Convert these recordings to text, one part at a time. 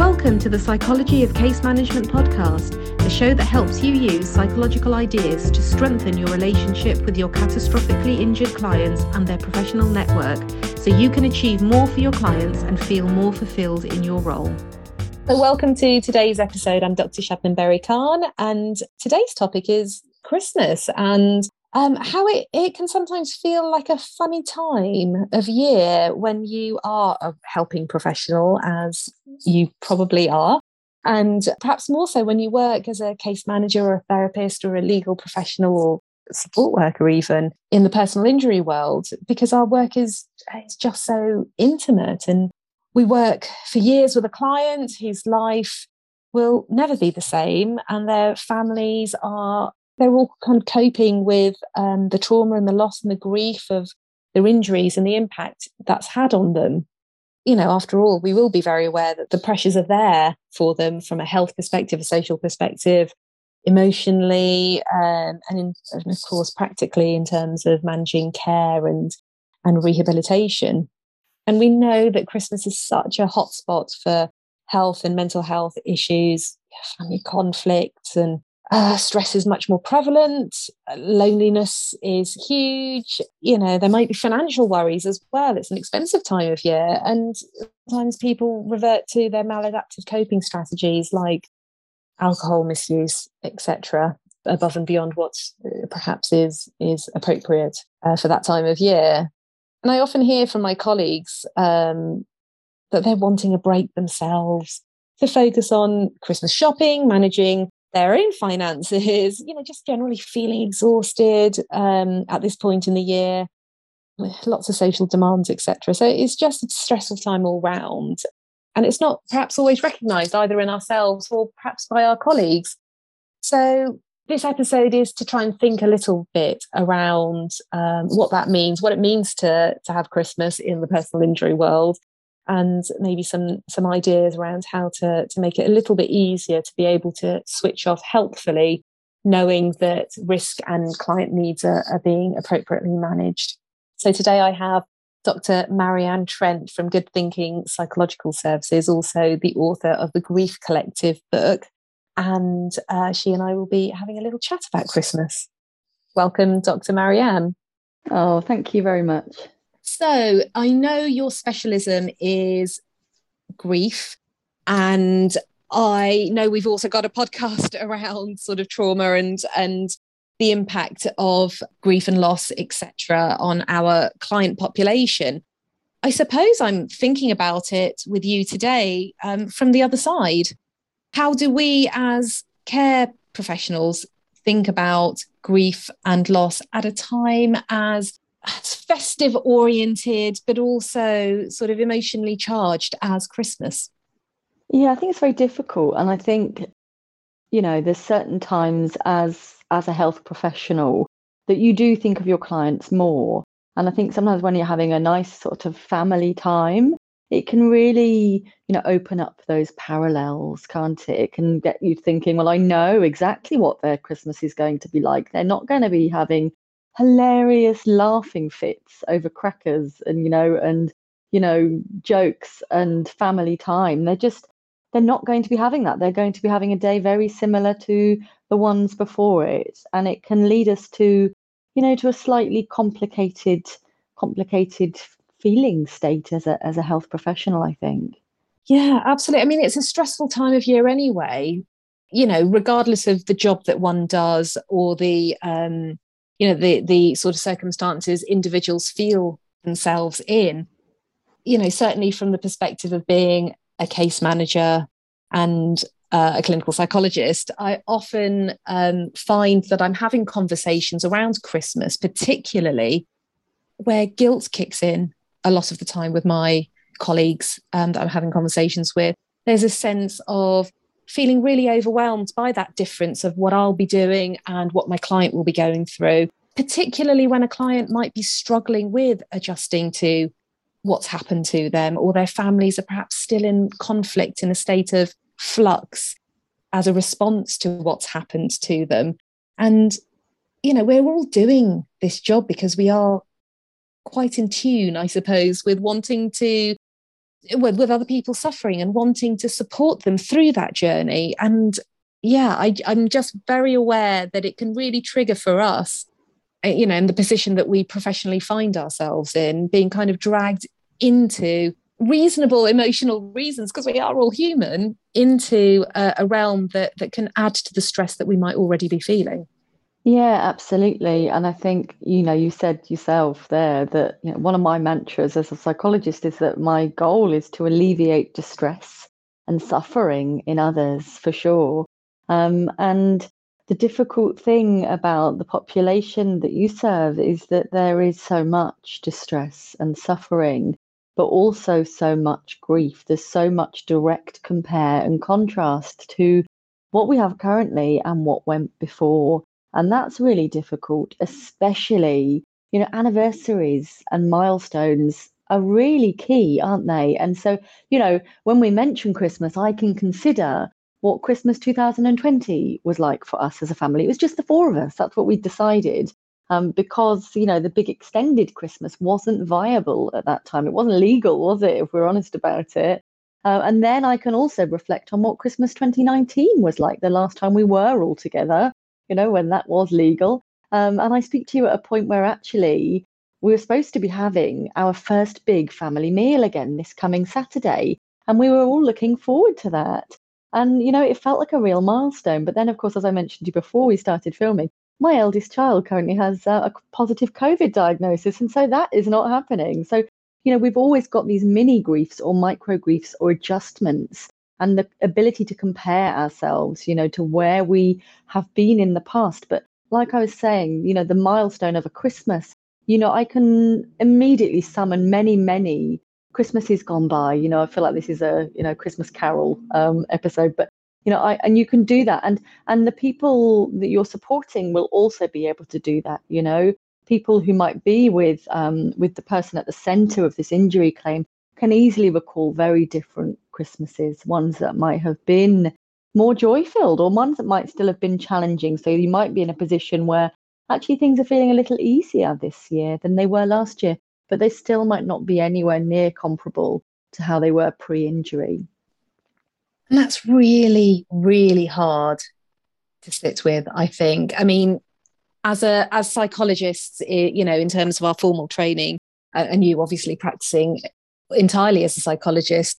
Welcome to the Psychology of Case Management podcast, the show that helps you use psychological ideas to strengthen your relationship with your catastrophically injured clients and their professional network so you can achieve more for your clients and feel more fulfilled in your role. So, welcome to today's episode. I'm Dr. Shabnam Berry Khan, and today's topic is Christmas and um, how it, it can sometimes feel like a funny time of year when you are a helping professional, as you probably are. And perhaps more so when you work as a case manager or a therapist or a legal professional or support worker, even in the personal injury world, because our work is, is just so intimate. And we work for years with a client whose life will never be the same, and their families are they're all kind of coping with um, the trauma and the loss and the grief of their injuries and the impact that's had on them. You know, after all, we will be very aware that the pressures are there for them from a health perspective, a social perspective, emotionally, um, and, in, and of course, practically in terms of managing care and and rehabilitation. And we know that Christmas is such a hotspot for health and mental health issues, family conflicts, and uh, stress is much more prevalent. Loneliness is huge. You know, there might be financial worries as well. It's an expensive time of year. And sometimes people revert to their maladaptive coping strategies like alcohol misuse, etc., above and beyond what uh, perhaps is, is appropriate uh, for that time of year. And I often hear from my colleagues um, that they're wanting a break themselves to focus on Christmas shopping, managing their own finances, you know, just generally feeling exhausted um, at this point in the year, lots of social demands, etc. So it's just a stressful time all round. And it's not perhaps always recognized either in ourselves or perhaps by our colleagues. So this episode is to try and think a little bit around um, what that means, what it means to, to have Christmas in the personal injury world, and maybe some some ideas around how to to make it a little bit easier to be able to switch off helpfully knowing that risk and client needs are, are being appropriately managed. So today i have dr marianne trent from good thinking psychological services also the author of the grief collective book. And uh, she and i will be having a little chat about christmas. Welcome dr marianne. Oh thank you very much so I know your specialism is grief, and I know we've also got a podcast around sort of trauma and and the impact of grief and loss, etc., on our client population. I suppose I'm thinking about it with you today um, from the other side. How do we, as care professionals, think about grief and loss at a time as festive oriented, but also sort of emotionally charged as Christmas? Yeah, I think it's very difficult. And I think, you know, there's certain times as as a health professional that you do think of your clients more. And I think sometimes when you're having a nice sort of family time, it can really, you know, open up those parallels, can't it? It can get you thinking, well, I know exactly what their Christmas is going to be like. They're not going to be having hilarious laughing fits over crackers and you know and you know jokes and family time. They're just they're not going to be having that. They're going to be having a day very similar to the ones before it. And it can lead us to you know to a slightly complicated complicated feeling state as a as a health professional i think. Yeah absolutely. I mean it's a stressful time of year anyway. You know regardless of the job that one does or the um you know the the sort of circumstances individuals feel themselves in you know certainly from the perspective of being a case manager and uh, a clinical psychologist i often um, find that i'm having conversations around christmas particularly where guilt kicks in a lot of the time with my colleagues um, that i'm having conversations with. There's a sense of feeling really overwhelmed by that difference of what I'll be doing and what my client will be going through, particularly when a client might be struggling with adjusting to what's happened to them, or their families are perhaps still in conflict in a state of flux as a response to what's happened to them. And, you know, we're all doing this job because we are quite in tune, I suppose, with wanting to with, with other people suffering and wanting to support them through that journey. And yeah, I, I'm just very aware that it can really trigger for us, uh, you know, in the position that we professionally find ourselves in, being kind of dragged into reasonable emotional reasons because we are all human into a, a, realm that that can add to the stress that we might already be feeling yeah absolutely and i think you know you said yourself there that you know, one of my mantras as a psychologist is that my goal is to alleviate distress and suffering in others for sure um, and the difficult thing about the population that you serve is that there is so much distress and suffering but also so much grief. There's so much direct compare and contrast to what we have currently and what went before. And that's really difficult, especially, you know, anniversaries and milestones are really key, aren't they? And so, you know, when we mention Christmas, I can consider what Christmas 2020 was like for us as a family. It was just the four of us. That's what we decided um, because you know the big extended Christmas wasn't viable at that time. It wasn't legal, was it? If we're honest about it. Uh, and then I can also reflect on what Christmas 2019 was like, the last time we were all together. You know, when that was legal. Um, and I speak to you at a point where actually we were supposed to be having our first big family meal again this coming Saturday, and we were all looking forward to that. And you know, it felt like a real milestone. But then, of course, as I mentioned to you before we started filming, my eldest child currently has uh, a positive COVID diagnosis, and so that is not happening. So, you know, we've always got these mini griefs or micro griefs or adjustments, and the ability to compare ourselves, you know, to where we have been in the past. But like I was saying, you know, the milestone of a Christmas, you know, I can immediately summon many, many Christmases gone by. You know, I feel like this is a, you know, Christmas Carol um, episode, but you know I, and you can do that and and the people that you're supporting will also be able to do that you know people who might be with um, with the person at the center of this injury claim can easily recall very different christmases ones that might have been more joy filled or ones that might still have been challenging so you might be in a position where actually things are feeling a little easier this year than they were last year but they still might not be anywhere near comparable to how they were pre-injury and that's really, really hard to sit with, I think. I mean, as a as psychologists, you know, in terms of our formal training, and you obviously practicing entirely as a psychologist,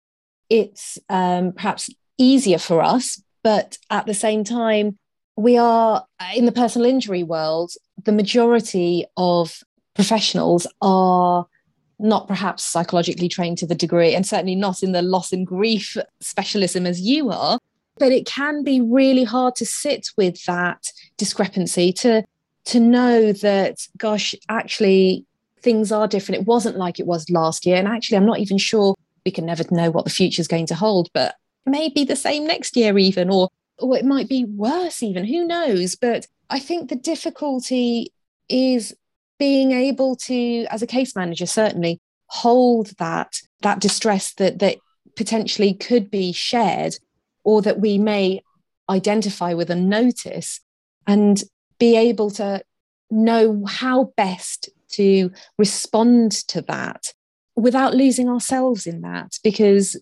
it's um, perhaps easier for us, but at the same time, we are in the personal injury world. The majority of professionals are not perhaps psychologically trained to the degree, and certainly not in the loss and grief specialism as you are. But it can be really hard to sit with that discrepancy, to to know that, gosh, actually things are different. It wasn't like it was last year. And actually, I'm not even sure we can never know what the future is going to hold, but maybe the same next year, even, or, or it might be worse, even. Who knows? But I think the difficulty is being able to, as a case manager, certainly hold that that distress that that potentially could be shared or that we may identify with and notice and be able to know how best to respond to that without losing ourselves in that because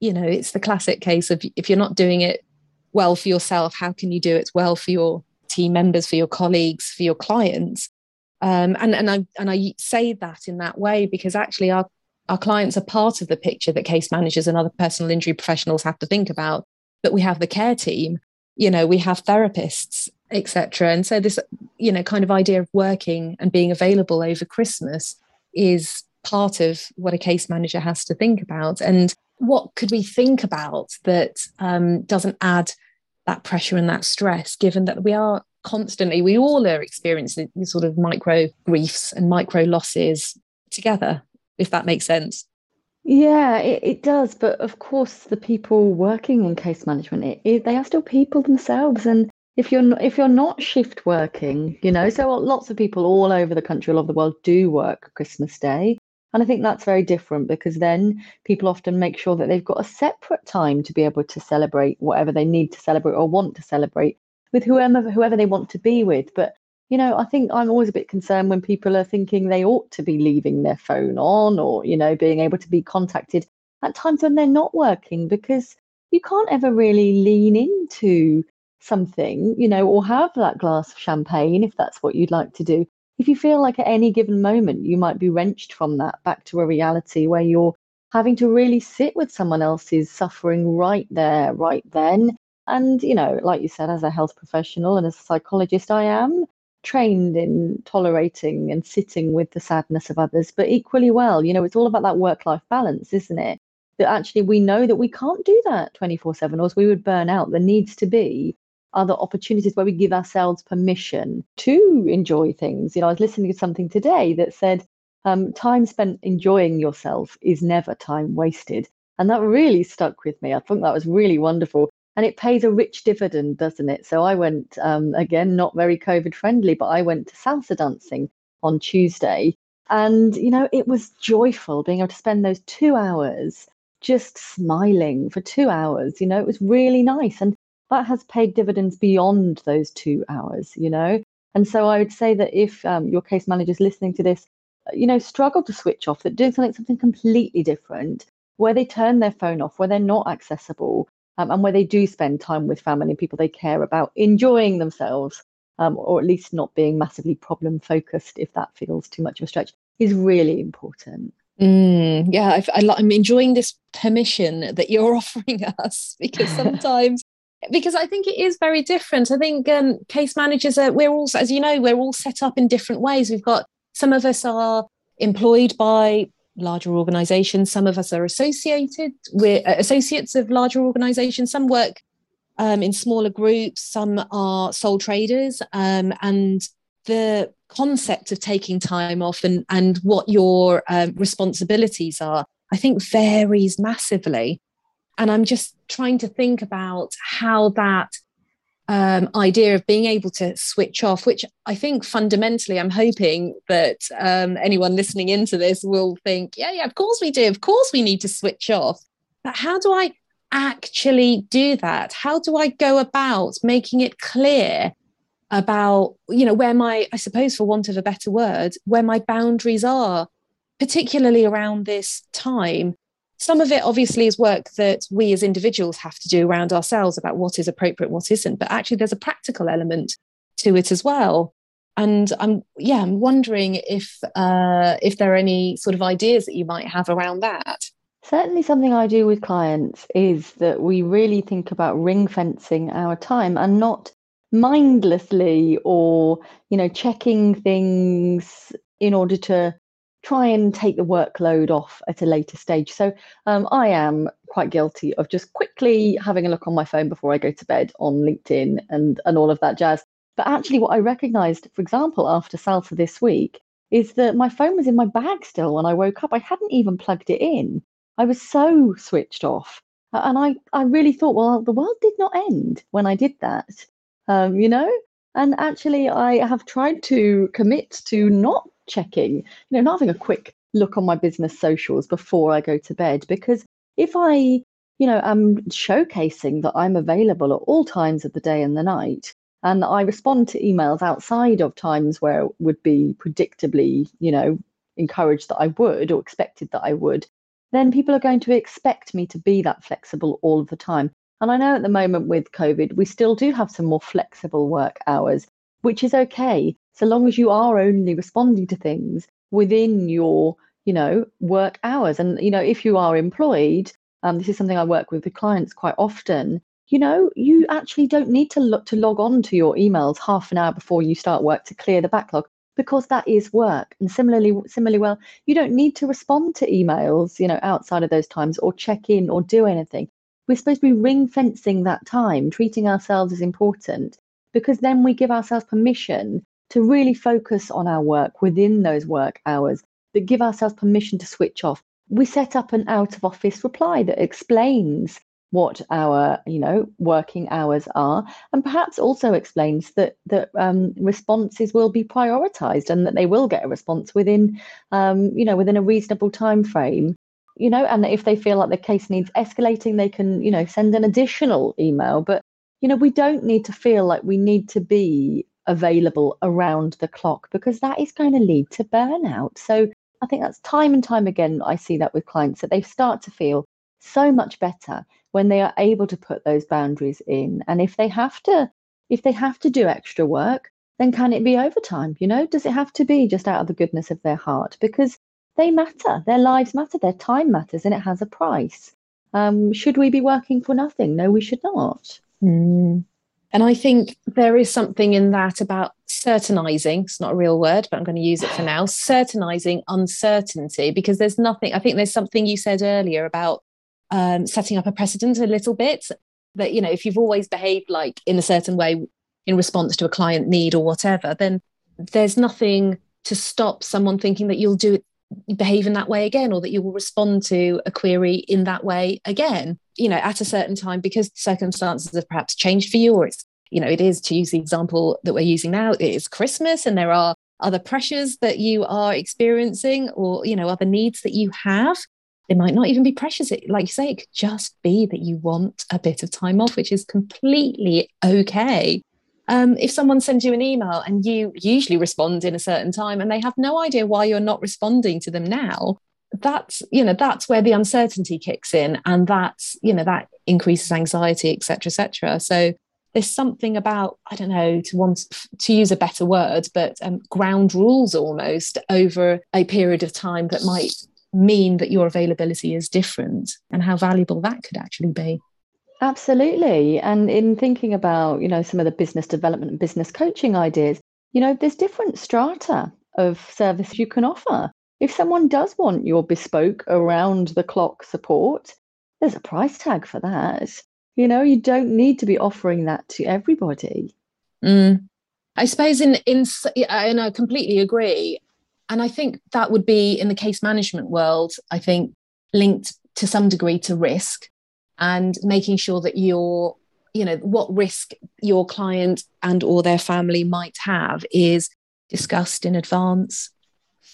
you know it's the classic case of if you're not doing it well for yourself how can you do it well for your team members for your colleagues for your clients um, and and I and I say that in that way because actually our our clients are part of the picture that case managers and other personal injury professionals have to think about. That we have the care team, you know, we have therapists, etc. And so this, you know, kind of idea of working and being available over Christmas is part of what a case manager has to think about. And what could we think about that um, doesn't add that pressure and that stress, given that we are constantly, we all are experiencing these sort of micro griefs and micro losses together, if that makes sense. Yeah, it, it does. But of course, the people working in case management, it, it, they are still people themselves. And if you're not, if you're not shift working, you know, so lots of people all over the country, all over the world, do work Christmas Day. And I think that's very different because then people often make sure that they've got a separate time to be able to celebrate whatever they need to celebrate or want to celebrate with whoever whoever they want to be with. But you know, I think I'm always a bit concerned when people are thinking they ought to be leaving their phone on or you know being able to be contacted at times when they're not working because you can't ever really lean into something, you know, or have that glass of champagne if that's what you'd like to do. If you feel like at any given moment you might be wrenched from that back to a reality where you're having to really sit with someone else's suffering right there, right then. And, you know, like you said, as a health professional and as a psychologist, I am trained in tolerating and sitting with the sadness of others, but equally well, you know, it's all about that work life balance, isn't it? That actually we know that we can't do that 24 7 or we would burn out. There needs to be other opportunities where we give ourselves permission to enjoy things. You know, I was listening to something today that said, um, time spent enjoying yourself is never time wasted. And that really stuck with me. I thought that was really wonderful. And it pays a rich dividend, doesn't it? So I went, um, again, not very COVID friendly, but I went to salsa dancing on Tuesday. And, you know, it was joyful being able to spend those two hours just smiling for two hours. You know, it was really nice. And that has paid dividends beyond those two hours, you know? And so I would say that if um, your case manager is listening to this you know, struggle to switch off, that doing something something completely different, where they turn their phone off, where they're not accessible, um, and where they do spend time with family and people they care about, enjoying themselves, um, or at least not being massively problem focused, if that feels too much of a stretch, is really important. Mm, yeah, I, I, I'm enjoying this permission that you're offering us because sometimes because I think it is very different. I think um, case managers are we're all as you know we're all set up in different ways. We've got some of us are employed by larger organizations. Some of us are associated with uh, associates of larger organizations. Some work um, in smaller groups. Some are sole traders. Um, and the concept of taking time off and and what your um, responsibilities are i think varies massively and i'm just trying to think about how that um, idea of being able to switch off, which I think fundamentally, I'm hoping that um, anyone listening into this will think, yeah, yeah, of course we do. Of course we need to switch off. But how do I actually do that? How do I go about making it clear about, you know, where my, I suppose, for want of a better word, where my boundaries are, particularly around this time some of it obviously is work that we as individuals have to do around ourselves about what is appropriate, what isn't. But actually, there's a practical element to it as well. And I'm yeah, I'm wondering if uh, if there are any sort of ideas that you might have around that. Certainly, something I do with clients is that we really think about ring fencing our time and not mindlessly or you know checking things in order to try and take the workload off at a later stage. So um, I am quite guilty of just quickly having a look on my phone before I go to bed on LinkedIn and, and all of that jazz. But actually, what I recognized, for example, after Salsa this week, is that my phone was in my bag still when I woke up. I hadn't even plugged it in. I was so switched off. And I, I really thought, well, the world did not end when I did that, um, you know? And actually, I have tried to commit to not checking, you know, not having a quick look on my business socials before I go to bed. Because if I, you know, am showcasing that I'm available at all times of the day and the night, and I respond to emails outside of times where it would be predictably, you know, encouraged that I would or expected that I would, then people are going to expect me to be that flexible all of the time. And I know at the moment with COVID, we still do have some more flexible work hours, which is okay so long as you are only responding to things within your you know work hours. And you know if you are employed um, this is something i work with the clients quite often you know you actually don't need to look to log on to your emails half an hour before you start work to clear the backlog because that is work. And similarly similarly well you don't need to respond to emails you know outside of those times or check in or do anything we're supposed to be ring fencing that time treating ourselves as important because then we give ourselves permission to really focus on our work within those work hours, but give ourselves permission to switch off. We set up an out of office reply that explains what our you know working hours are and perhaps also explains that that um, responses will be prioritized and that they will get a response within um, you know within a reasonable time frame you know and if they feel like the case needs escalating they can you know send an additional email but you know we don't need to feel like we need to be available around the clock because that is going to lead to burnout. So I think that's time and time again, I see that with clients that they start to feel so much better when they are able to put those boundaries in. And if they have to, if they have to do extra work, then can it be overtime? You know, does it have to be just out of the goodness of their heart? Because they matter, their lives matter, their time matters, and it has a price. Um, should we be working for nothing? No, we should not. Mm. And I think there is something in that about certainizing. It's not a real word, but I'm going to use it for now. Certainizing uncertainty, because there's nothing, I think there's something you said earlier about um, setting up a precedent a little bit that, you know, if you've always behaved like in a certain way in response to a client need or whatever, then there's nothing to stop someone thinking that you'll do it behave in that way again or that you will respond to a query in that way again you know at a certain time because circumstances have perhaps changed for you or it's you know it is to use the example that we're using now it is christmas and there are other pressures that you are experiencing or you know other needs that you have they might not even be pressures. Like you say it could just be that you want a bit of time off which is completely okay um, if someone sends you an email and you usually respond in a certain time and they have no idea why you're not responding to them now that's you know that's where the uncertainty kicks in and that's you know that increases anxiety etc etc so there's something about i don't know to want to use a better word but um, ground rules almost over a period of time that might mean that your availability is different and how valuable that could actually be Absolutely. And in thinking about, you know, some of the business development and business coaching ideas, you know, there's different strata of service you can offer. If someone does want your bespoke around the clock support, there's a price tag for that. You know, you don't need to be offering that to everybody. Mm. I suppose in in and I completely agree. And I think that would be in the case management world, I think linked to some degree to risk and making sure that you're you know what risk your client and or their family might have is discussed in advance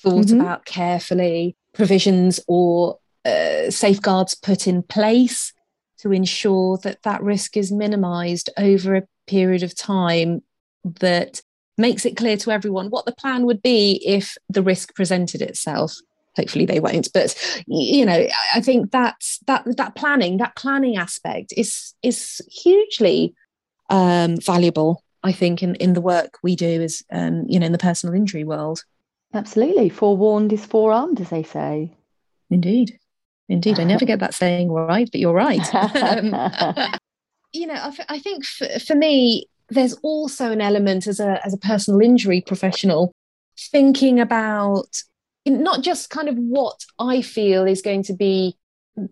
thought mm-hmm. about carefully provisions or uh, safeguards put in place to ensure that that risk is minimized over a period of time that makes it clear to everyone what the plan would be if the risk presented itself hopefully they won't but you know i think that's that that planning that planning aspect is is hugely um, valuable i think in in the work we do as um, you know in the personal injury world. Absolutely. Forewarned is forearmed as they say. Indeed. Indeed. I never get that saying right but you're right. Um, you know I, I think for, for me there's also an element as a as a personal injury professional thinking about not just kind of what I feel is going to be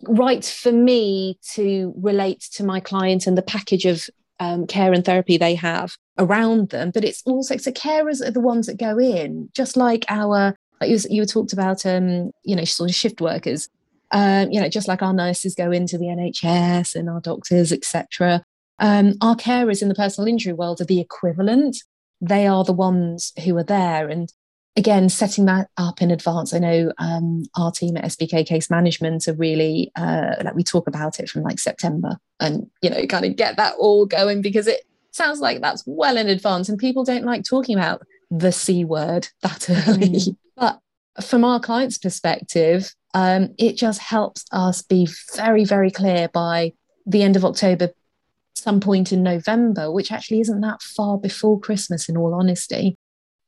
right for me to relate to my client and the package of um, care and therapy they have around them, but it's also so carers are the ones that go in, just like our like you, you talked about um, you know sort of shift workers. Um, you know, just like our nurses go into the NHS and our doctors, etc. Um, our carers in the personal injury world are the equivalent. They are the ones who are there, and again, setting that up in advance. I know um, our team at SBK Case Management are really uh, like we talk about it from like September, and you know, kind of get that all going because it sounds like that's well in advance, and people don't like talking about the c word that early. Mm. But from our clients' perspective, um, it just helps us be very, very clear by the end of October, some point in November, which actually isn't that far before Christmas, in all honesty,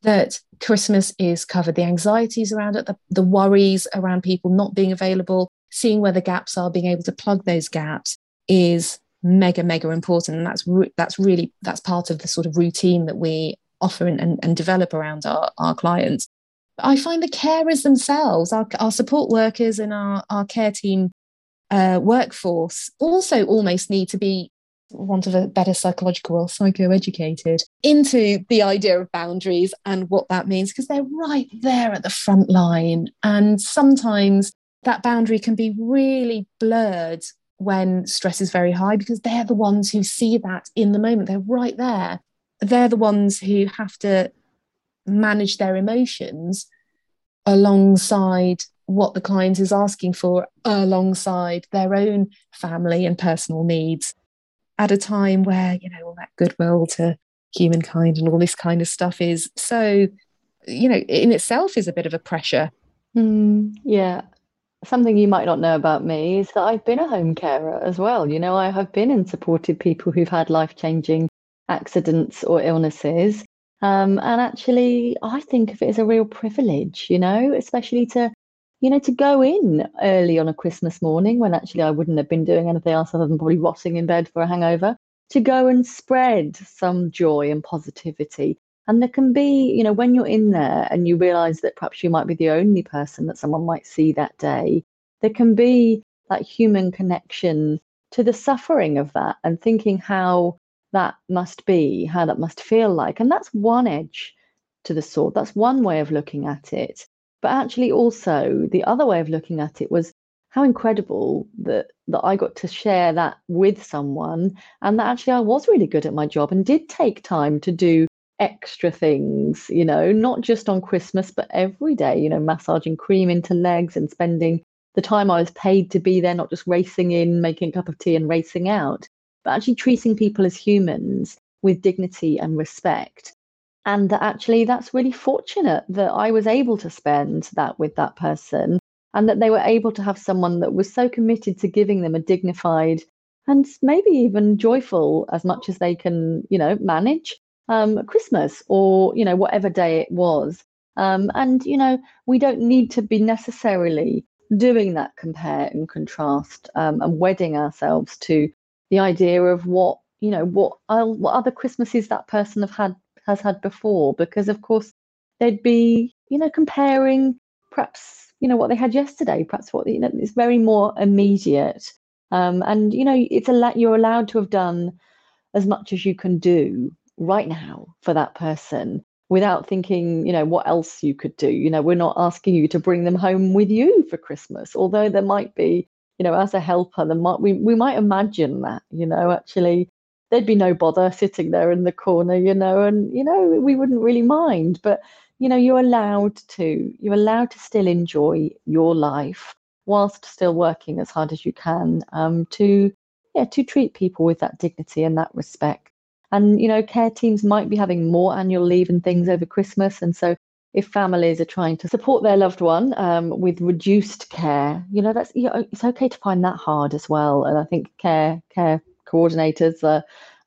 that Christmas is covered, the anxieties around it, the, the worries around people not being available, seeing where the gaps are, being able to plug those gaps is mega, mega important. And that's that's really that's part of the sort of routine that we offer and, and, and develop around our, our clients. But I find the carers themselves, our, our support workers and our, our care team uh, workforce also almost need to be want of a better psychological or psycho-educated into the idea of boundaries and what that means because they're right there at the front line. And sometimes that boundary can be really blurred when stress is very high because they're the ones who see that in the moment. They're right there. They're the ones who have to manage their emotions alongside what the client is asking for alongside their own family and personal needs at a time where you know all that goodwill to humankind and all this kind of stuff is so you know in itself is a bit of a pressure mm, yeah something you might not know about me is that I've been a home carer as well. You know, I have been and supported people who've had life changing accidents or illnesses. Um, and actually, I think of it as a real privilege, you know, especially to, you know, to go in early on a Christmas morning when actually I wouldn't have been doing anything else other than probably rotting in bed for a hangover, to go and spread some joy and positivity. And there can be, you know, when you're in there and you realize that perhaps you might be the only person that someone might see that day, there can be that human connection to the suffering of that and thinking how that must be, how that must feel like. And that's one edge to the sword. That's one way of looking at it. But actually, also, the other way of looking at it was how incredible that, that I got to share that with someone and that actually I was really good at my job and did take time to do extra things, you know, not just on Christmas, but every day, you know, massaging cream into legs and spending the time I was paid to be there, not just racing in, making a cup of tea and racing out but actually treating people as humans with dignity and respect. And that actually, that's really fortunate that I was able to spend that with that person and that they were able to have someone that was so committed to giving them a dignified and maybe even joyful as much as they can, you know, manage um, Christmas or, you know, whatever day it was. Um, and, you know, we don't need to be necessarily doing that compare and contrast um, and wedding ourselves to the idea of what you know what what other Christmases that person have had has had before, because of course they'd be you know comparing perhaps you know what they had yesterday, perhaps what you know it's very more immediate, um, and you know it's a lot you're allowed to have done as much as you can do right now for that person without thinking, you know, what else you could do. You know, we're not asking you to bring them home with you for Christmas, although there might be you know, as a helper, the might, we, we might imagine that, you know, actually there'd be no bother sitting there in the corner, you know, and, you know, we wouldn't really mind. But, you know, you're allowed to, you're allowed to still enjoy your life whilst still working as hard as you can um, to, yeah, to treat people with that dignity and that respect. And, you know, care teams might be having more annual leave and things over Christmas. And so if families are trying to support their loved one um, with reduced care, you know, that's you know, it's okay to find that hard as well. And I think care care coordinators, uh,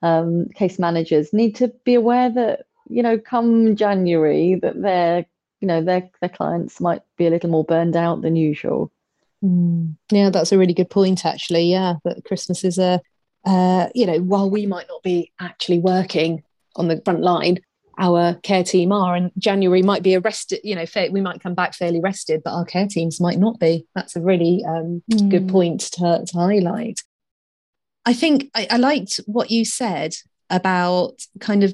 um, case managers need to be aware that you know, come January, that their you know their their clients might be a little more burned out than usual. Mm. Yeah, that's a really good point. Actually, yeah, that Christmas is a uh, you know, while we might not be actually working on the front line, our care team are and january might be arrested you know we might come back fairly rested but our care teams might not be that's a really um, mm. good point to, to, highlight i think I, I liked what you said about kind of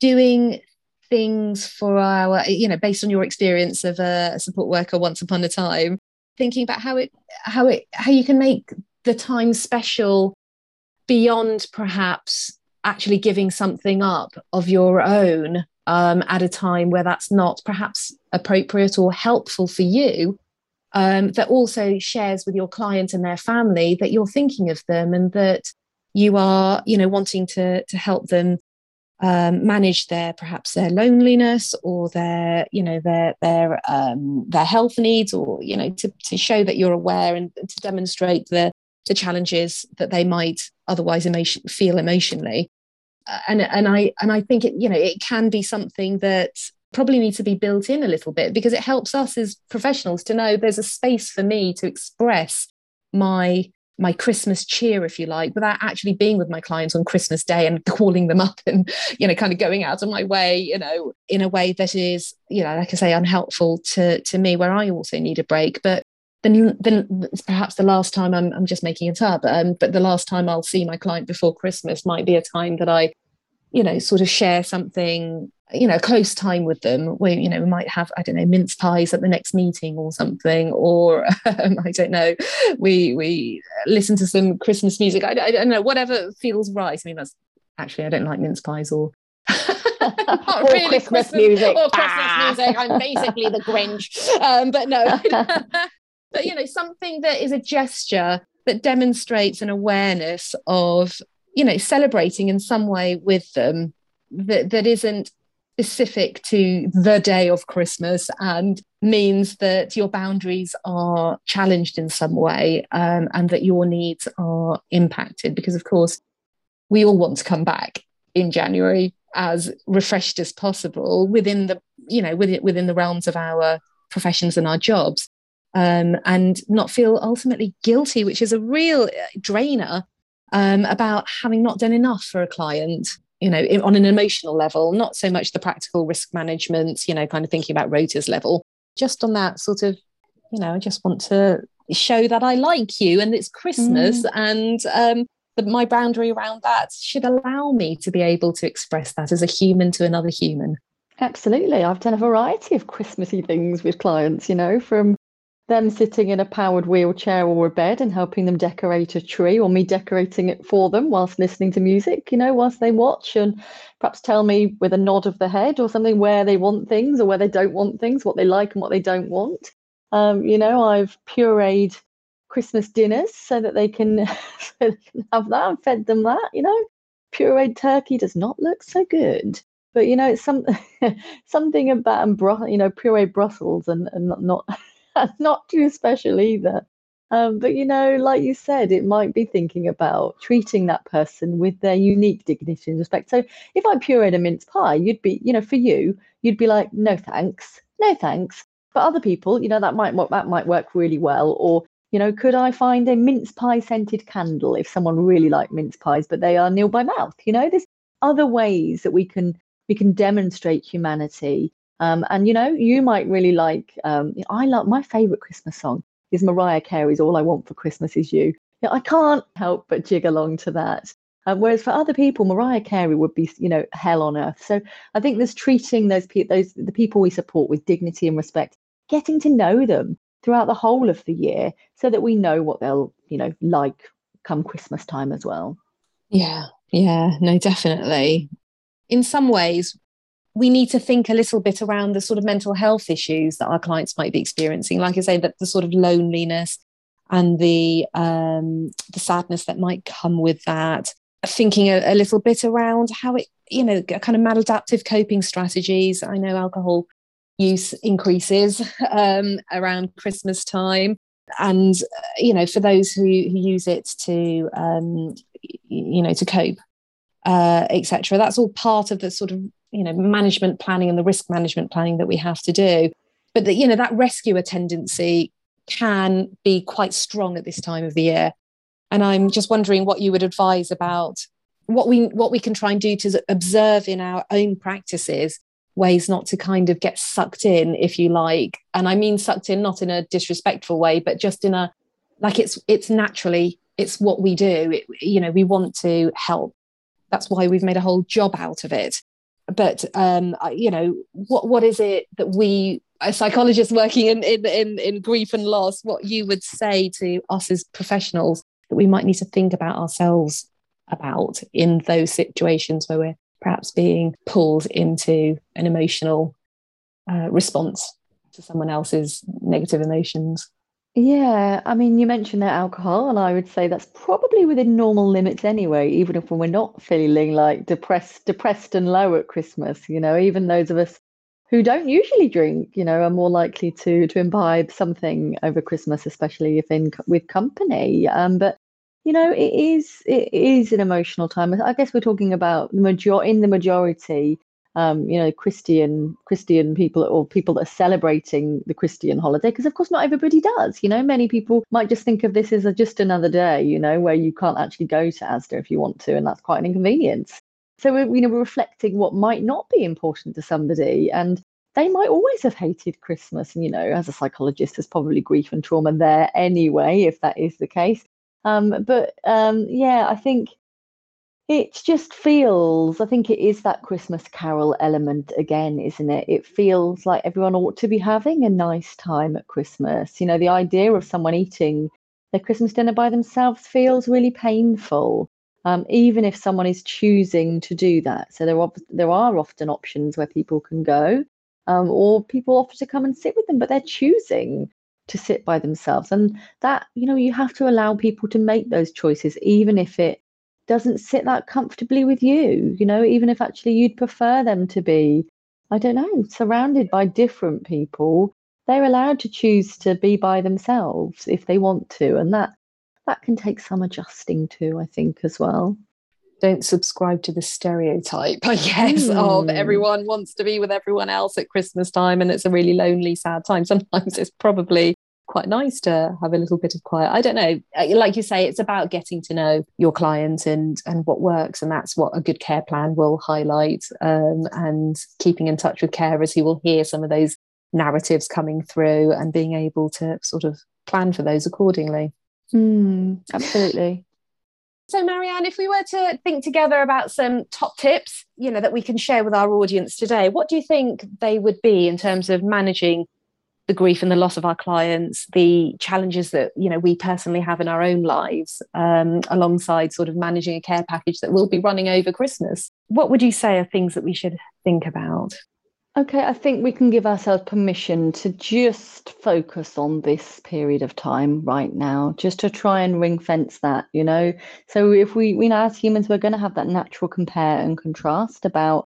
doing things for our you know based on your experience of a support worker once upon a time thinking about how it how it how you can make the time special beyond perhaps actually giving something up of your own um, at a time where that's not perhaps appropriate or helpful for you, um, that also shares with your client and their family that you're thinking of them and that you are, you know, wanting to to help them um, manage their perhaps their loneliness or their, you know, their their um, their health needs, or you know, to to show that you're aware and to demonstrate the the challenges that they might otherwise emotion, feel emotionally. Uh, and and I and I think it you know it can be something that probably need to be built in a little bit because it helps us as professionals to know there's a space for me to express my my Christmas cheer, if you like, without actually being with my clients on Christmas Day and calling them up and, you know, kind of going out of my way, you know, in a way that is, you know, like I say, unhelpful to to me, where I also need a break. But then then perhaps the last time I'm, I'm just making it up um, but the last time I'll see my client before Christmas might be a time that I you know sort of share something you know close time with them where you know we might have I don't know mince pies at the next meeting or something or um, I don't know we we listen to some Christmas music I, I don't know whatever feels right I mean that's actually I don't like mince pies or or really Christmas, Christmas, music. Or Christmas ah. music. I'm basically the Grinch. Um, but no, but you know something that is a gesture that demonstrates an awareness of you know celebrating in some way with them that that isn't specific to the day of Christmas and means that your boundaries are challenged in some way um, and that your needs are impacted. Because, of course, we all want to come back in January as refreshed as possible within the you know within within the realms of our professions and our jobs um, and not feel ultimately guilty which is a real uh, drainer um, about having not done enough for a client you know on an emotional level not so much the practical risk management you know kind of thinking about rotas level just on that sort of you know i just want to show that i like you and it's christmas mm. and um, the, my boundary around that should allow me to be able to express that as a human to another human. Absolutely. I've done a variety of Christmassy things with clients, you know, from them sitting in a powered wheelchair or a bed and helping them decorate a tree, or me decorating it for them whilst listening to music, you know, whilst they watch and perhaps tell me with a nod of the head or something where they want things or where they don't want things, what they like and what they don't want. Um, you know, I've pureed Christmas dinners so that they can, have that and fed them that, you know. Pureed turkey does not look so good. But you know, it's some something about you know, pureed Brussels and, and not not, not too special either. Um, but you know, like you said, it might be thinking about treating that person with their unique dignity and respect. So if I pureed a mince pie, you'd be, you know, for you, you'd be like, no thanks, no thanks. But other people, you know, that might that might work really well. Or you know, could I find a mince pie scented candle if someone really liked mince pies, but they are nil by mouth? You know, there's other ways that we can we can demonstrate humanity. Um, and you know, you might really like. Um, I love my favorite Christmas song is Mariah Carey's "All I Want for Christmas Is You." Yeah, I can't help but jig along to that. Um, whereas for other people, Mariah Carey would be, you know, hell on earth. So I think there's treating those people, those the people we support with dignity and respect, getting to know them, throughout the whole of the year so that we know what they'll, you know, like come Christmas time as well. Yeah, yeah, no, definitely. In some ways, we need to think a little bit around the sort of mental health issues that our clients might be experiencing. Like I say, that the sort of loneliness and the um, the sadness that might come with that. Thinking a, a little bit around how it, you know, kind of maladaptive coping strategies. I know alcohol use increases um, around Christmas time. And, uh, you know, for those who, who use it to, um, you know, to cope, uh, etc., that's all part of the sort of, you know, management planning and the risk management planning that we have to do. But, that you know, that rescuer tendency can be quite strong at this time of the year. And I'm just wondering what you would advise about what we what we can try and do to observe in our own practices ways not to kind of get sucked in if you like and i mean sucked in not in a disrespectful way but just in a like it's it's naturally it's what we do it, you know we want to help that's why we've made a whole job out of it but um you know what what is it that we a psychologist working in in in, in grief and loss what you would say to us as professionals that we might need to think about ourselves about in those situations where we're perhaps being pulled into an emotional uh, response to someone else's negative emotions. Yeah, I mean, you mentioned that alcohol, and I would say that's probably within normal limits anyway. Even if we're not feeling like depressed, depressed and low at Christmas, you know, even those of us who don't usually drink, you know, are more likely to to imbibe something over Christmas, especially if in with company. Um, but you know, it is it is an emotional time. I guess we're talking about the major in the majority, um, you know, Christian Christian people or people that are celebrating the Christian holiday, because of course not everybody does. You know, many people might just think of this as a, just another day, you know, where you can't actually go to Asda if you want to, and that's quite an inconvenience. So we're you know we're reflecting what might not be important to somebody, and they might always have hated Christmas. And you know, as a psychologist, there's probably grief and trauma there anyway, if that is the case. Um, but um, yeah, I think it just feels, I think it is that Christmas carol element again, isn't it? It feels like everyone ought to be having a nice time at Christmas. You know, the idea of someone eating their Christmas dinner by themselves feels really painful. Um, even if someone is choosing to do that. So there are there are often options where people can go, um, or people offer to come and sit with them, but they're choosing to sit by themselves. And that, you know, you have to allow people to make those choices, even if it doesn't sit that comfortably with you, you know, even if actually you'd prefer them to be I don't know, surrounded by different people, they're allowed to choose to be by themselves if they want to. And that that can take some adjusting to, I think, as well. Don't subscribe to the stereotype, I guess, mm. of hmm. everyone wants to be with everyone else at Christmas time and it's a really lonely, sad time. Sometimes it's probably quite nice to have a little bit of quiet. I don't know. Like you say, it's about getting to know your client and and what works, and that's what a good care plan will highlight. Um, and keeping in touch with carers who will hear some of those narratives coming through and being able to sort of plan for those accordingly. Mm, absolutely. So, Marianne, if we were to think together about some top tips, you know, that we can share with our audience today, what do you think they would be in terms of managing the grief and the loss of our clients, the challenges that you know we personally have in our own lives, um, alongside sort of managing a care package that will be running over Christmas. What would you say are things that we should think about? Okay, I think we can give ourselves permission to just focus on this period of time right now, just to try and ring fence that, you know. So if we, we know as humans, we're going to have that natural compare and contrast about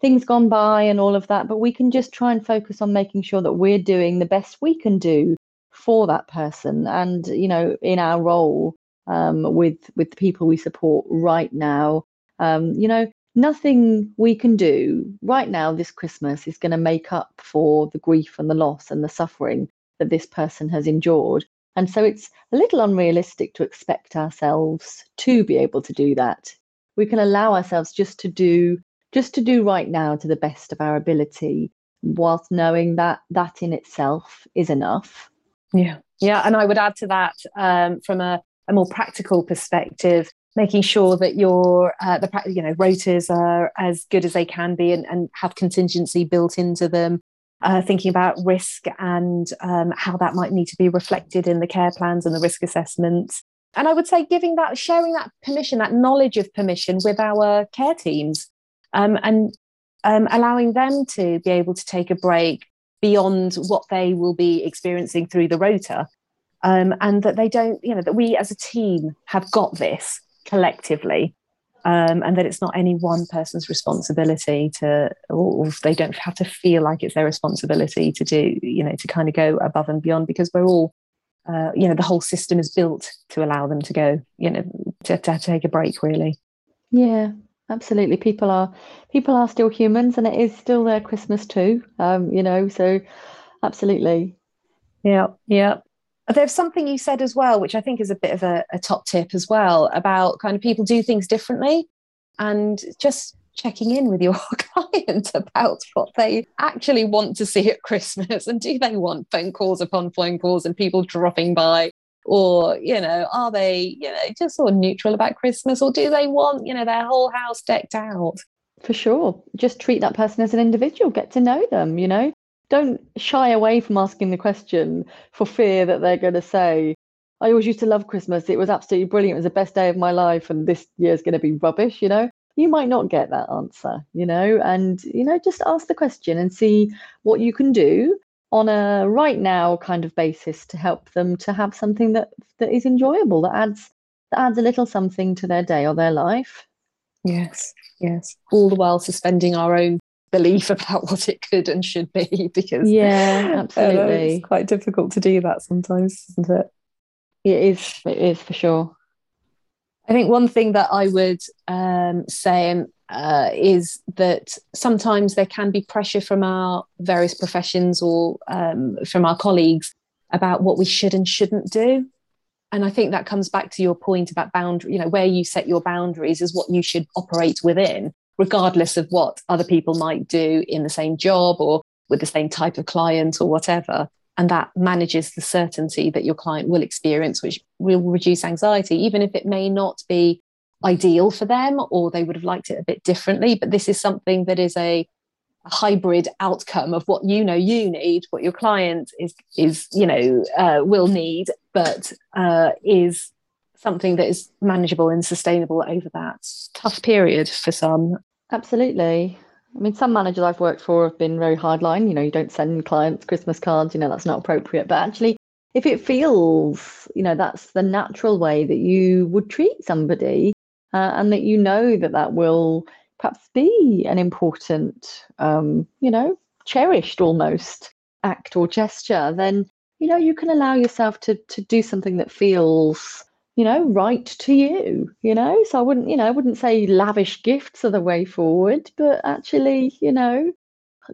things gone by and all of that, but we can just try and focus on making sure that we're doing the best we can do for that person and you know in our role um, with with the people we support right now. Um, you know nothing we can do right now this christmas is going to make up for the grief and the loss and the suffering that this person has endured. And so it's a little unrealistic to expect ourselves to be able to do that. We can allow ourselves just to do just to do right now to the best of our ability, whilst knowing that that in itself is enough. Yeah. Yeah. And I would add to that um, from a, a more practical perspective, making sure that your uh, the you know rotas are as good as they can be and, and have contingency built into them uh, thinking about risk and um, how that might need to be reflected in the care plans and the risk assessments and i would say giving that sharing that permission that knowledge of permission with our care teams um, and um, allowing them to be able to take a break beyond what they will be experiencing through the rota um, and that they don't you know that we as a team have got this collectively um, and that it's not any one person's responsibility to or they don't have to feel like it's their responsibility to do you know to kind of go above and beyond because we're all uh, you know the whole system is built to allow them to go you know to, to take a break really. Yeah absolutely. People are people are still humans and it is still their christmas too um you know so absolutely. Yeah yeah. There's something you said as well which i think is a bit of a, a top tip as well about kind of people do things differently and just checking in with your client about what they actually want to see at Christmas and do they want phone calls upon phone calls and people dropping by or you know are they you know just sort of neutral about christmas? Or do they want you know their whole house decked out? For sure. Just treat that person as an individual. Get to know them you know? Don't shy away from asking the question for fear that they're going to say i always used to love christmas. It was absolutely brilliant. It was the best day of my life and this year's going to be rubbish you know? You might not get that answer you know? And you know just ask the question and see what you can do on a right now kind of basis to help them to have something that that is enjoyable that adds that adds a little something to their day or their life. Yes yes. All the while suspending our own belief about what it could and should be because yeah absolutely. it's quite difficult to do that sometimes isn't it? It is it is for sure. I think one thing that i would um, say and uh, is that sometimes there can be pressure from our various professions or um, from our colleagues about what we should and shouldn't do. And I think that comes back to your point about boundary, you know, where you set your boundaries is what you should operate within, regardless of what other people might do in the same job or with the same type of client or whatever. And that manages the certainty that your client will experience, which will reduce anxiety, even if it may not be ideal for them or they would have liked it a bit differently. But this is something that is a, hybrid outcome of what you know you need, what your client is is you know uh, will need, but uh, is something that is manageable and sustainable over that tough period for some. Absolutely. I mean, some managers I've worked for have been very hardline. You know, you don't send clients Christmas cards. You know, that's not appropriate. But actually, if it feels, you know, that's the natural way that you would treat somebody, uh, and that you know that that will perhaps be an important, um, you know, cherished almost act or gesture, then you know you can allow yourself to to do something that feels you know right to you you know? So i wouldn't you know i wouldn't say lavish gifts are the way forward but actually you know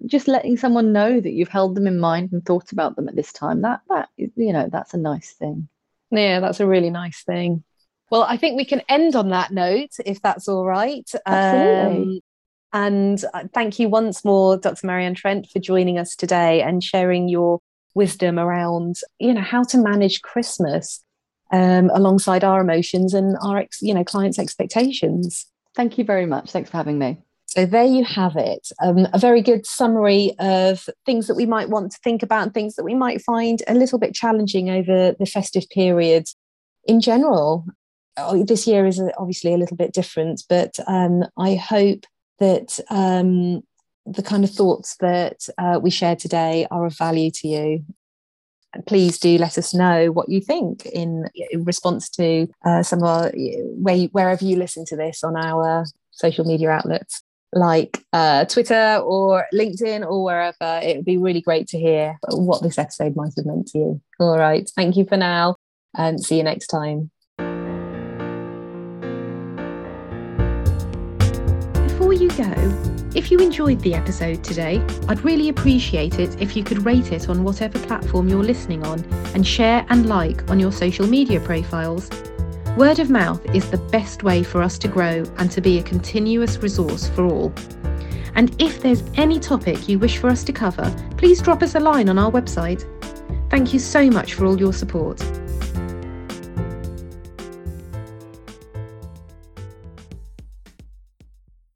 just letting someone know that you've held them in mind and thought about them at this time that that you know that's a nice thing. Yeah that's a really nice thing well i think we can end on that note if that's all right. Absolutely. Um, and uh, thank you once more dr marianne trent for joining us today and sharing your wisdom around you know how to manage christmas um, alongside our emotions and our ex, you know clients expectations. Thank you very much. Thanks for having me. So there you have it. Um, a very good summary of things that we might want to think about and things that we might find a little bit challenging over the festive period in general oh, this year is obviously a little bit different but um, i hope that um, the kind of thoughts that uh, we shared today are of value to you. Please do let us know what you think in, in response to uh, some of our, where, wherever you listen to this on our social media outlets like uh, Twitter or LinkedIn or wherever. It would be really great to hear what this episode might have meant to you. All right. Thank you for now and see you next time. You go, if you enjoyed the episode today, I'd really appreciate it if you could rate it on whatever platform you're listening on and share and like on your social media profiles. Word of mouth is the best way for us to grow and to be a continuous resource for all. And if there's any topic you wish for us to cover, please drop us a line on our website. Thank you so much for all your support.